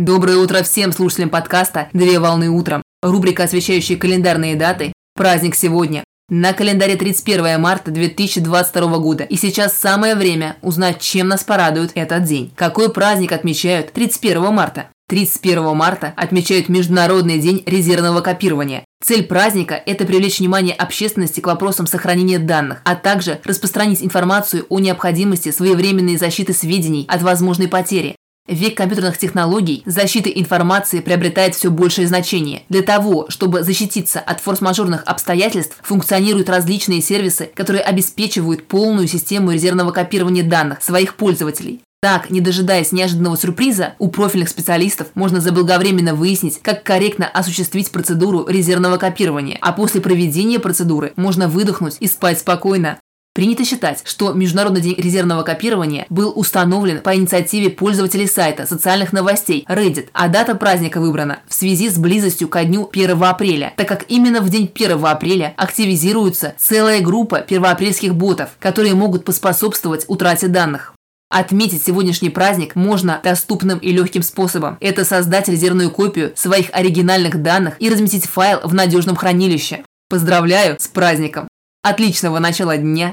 Доброе утро всем слушателям подкаста «Две волны утром». Рубрика, освещающая календарные даты. Праздник сегодня. На календаре 31 марта 2022 года. И сейчас самое время узнать, чем нас порадует этот день. Какой праздник отмечают 31 марта? 31 марта отмечают Международный день резервного копирования. Цель праздника – это привлечь внимание общественности к вопросам сохранения данных, а также распространить информацию о необходимости своевременной защиты сведений от возможной потери, век компьютерных технологий защита информации приобретает все большее значение. Для того, чтобы защититься от форс-мажорных обстоятельств, функционируют различные сервисы, которые обеспечивают полную систему резервного копирования данных своих пользователей. Так, не дожидаясь неожиданного сюрприза, у профильных специалистов можно заблаговременно выяснить, как корректно осуществить процедуру резервного копирования, а после проведения процедуры можно выдохнуть и спать спокойно. Принято считать, что Международный день резервного копирования был установлен по инициативе пользователей сайта социальных новостей Reddit, а дата праздника выбрана в связи с близостью ко дню 1 апреля, так как именно в день 1 апреля активизируется целая группа первоапрельских ботов, которые могут поспособствовать утрате данных. Отметить сегодняшний праздник можно доступным и легким способом. Это создать резервную копию своих оригинальных данных и разместить файл в надежном хранилище. Поздравляю с праздником! Отличного начала дня